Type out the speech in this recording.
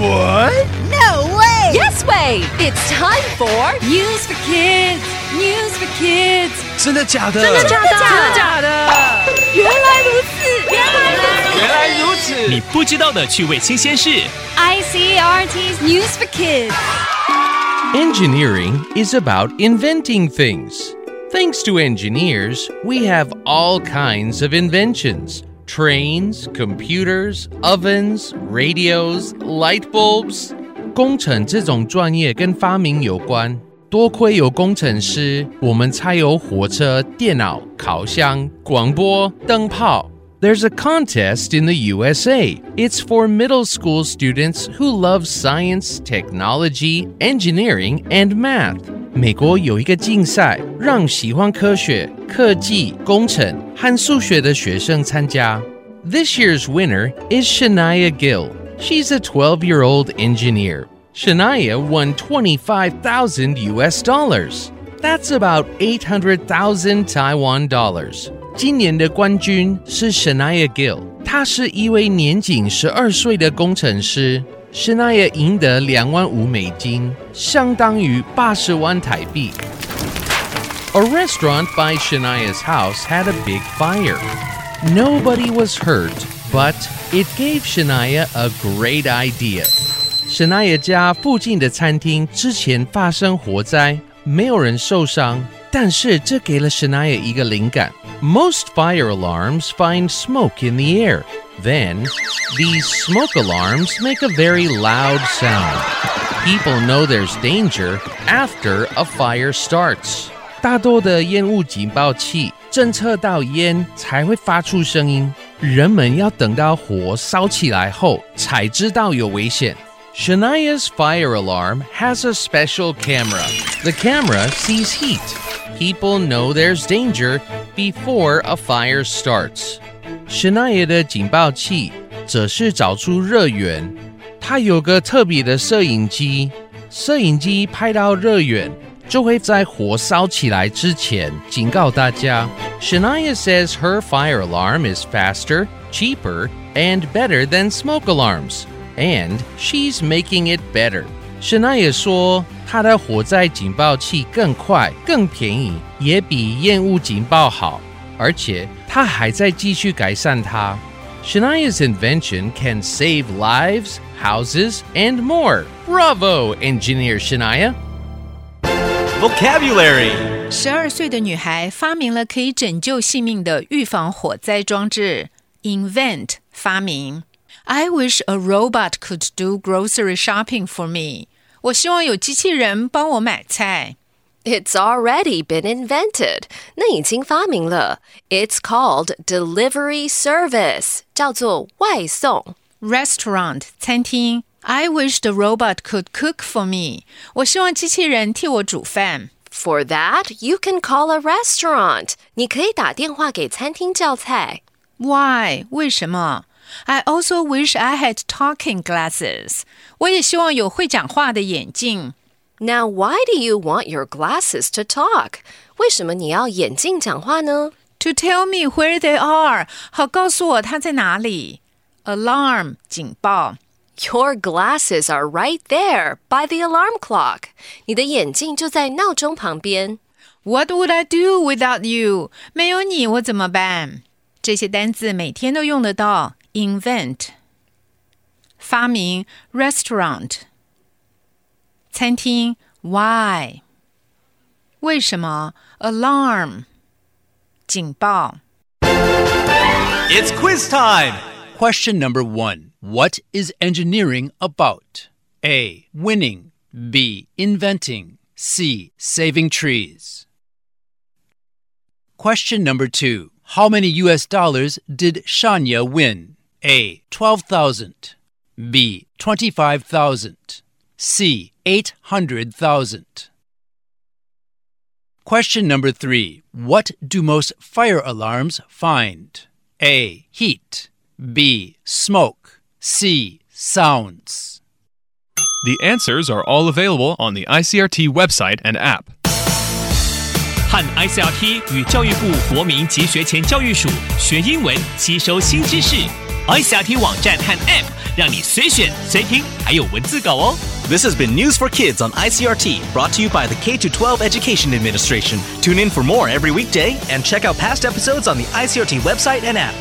What? No way! Yes way! It's time for News for Kids. News for Kids. 真的假的？真的假的？真的假的？原来如此，原来如此。原来如此。你不知道的趣味新鲜事。 ICRT's News for Kids. Engineering is about inventing things. Thanks to engineers, we have all kinds of inventions trains, computers, ovens, radios, light bulbs. 工程这种专业跟发明有关，多亏有工程师，我们才有火车、电脑、烤箱、广播、灯泡。There's a contest in the USA. It's for middle school students who love science, technology, engineering, and math. 美国有一个竞赛，让喜欢科学、科技、工程和数学的学生参加。This year's winner is Shanya Gill. She's a 12-year-old engineer. Shanya won 25,000 US dollars. That's about 800,000 Taiwan dollars. 今年的冠军是 Shanya Gill，她是一位年仅十二岁的工程师。施耐耶赢得两万五美金，相当于八十万台币。A restaurant by Shanya's house had a big fire. Nobody was hurt, but it gave Shanya a great idea. Shanya Shanya 一个灵感。Most fire alarms find smoke in the air. Then, these smoke alarms make a very loud sound. People know there's danger after a fire starts. 大多的烟雾警报器侦测到烟才会发出声音，人们要等到火烧起来后才知道有危险。 Shanya's fire alarm has a special camera. The camera sees heat. People know there's danger before a fire starts. Shanya 的警报器则是找出热源，它有个特别的摄影机，摄影机拍到热源就会在火烧起来之前警告大家。Shanya says her fire alarm is faster, cheaper, and better than smoke alarms and she's making it better. Shanya 说，她的火灾警报器更快、更便宜，也比烟雾警报好，而且她还在继续改善它。Shanya's invention can save lives, houses, and more. Bravo, engineer Shanya. Vocabulary. 十二岁的女孩发明了可以拯救性命的预防火灾装置，invent 发明。I wish a robot could do grocery shopping for me。我希望有机器人帮我买菜。 It's already been invented. 那已经发明了。It's called delivery service. 叫做外送。 Restaurant 餐厅。I wish the robot could cook for me。我希望机器人替我煮饭。 For that, you can call a restaurant. 你可以打电话给餐厅叫菜。 Why？为什么 ？I also wish I had talking glasses。我也希望有会讲话的眼镜。 Now, why do you want your glasses to talk? 为什么你要眼镜讲话呢？ To tell me where they are，好告诉我它在哪里。Alarm 警报。 Your glasses are right there by the alarm clock. 你的眼镜就在闹钟旁边。 What would I do without you？没有你我怎么办？这些单字每天都用得到。 Invent 发明，restaurant 餐厅，Why 为什么？Alarm 警报。 It's quiz time. Question number one What is engineering about? A. Winning. B. Inventing. C. Saving trees. Question number two How many US dollars did Shania win? A. 12,000. B. 25,000. C. 800,000. Question number three What do most fire alarms find? A. Heat. B. Smoke. C. Sounds. The answers are all available on the ICRT website and app. 和 ICRT 与教育部国民及学前教育署学英文，吸收新知识。 ICRT 网站和 App 让 让你随选随听，还有文字稿哦。 This has been News for Kids on ICRT, brought to you by the K 12 Education Administration. Tune in for more every weekday and check out past episodes on the ICRT website and app.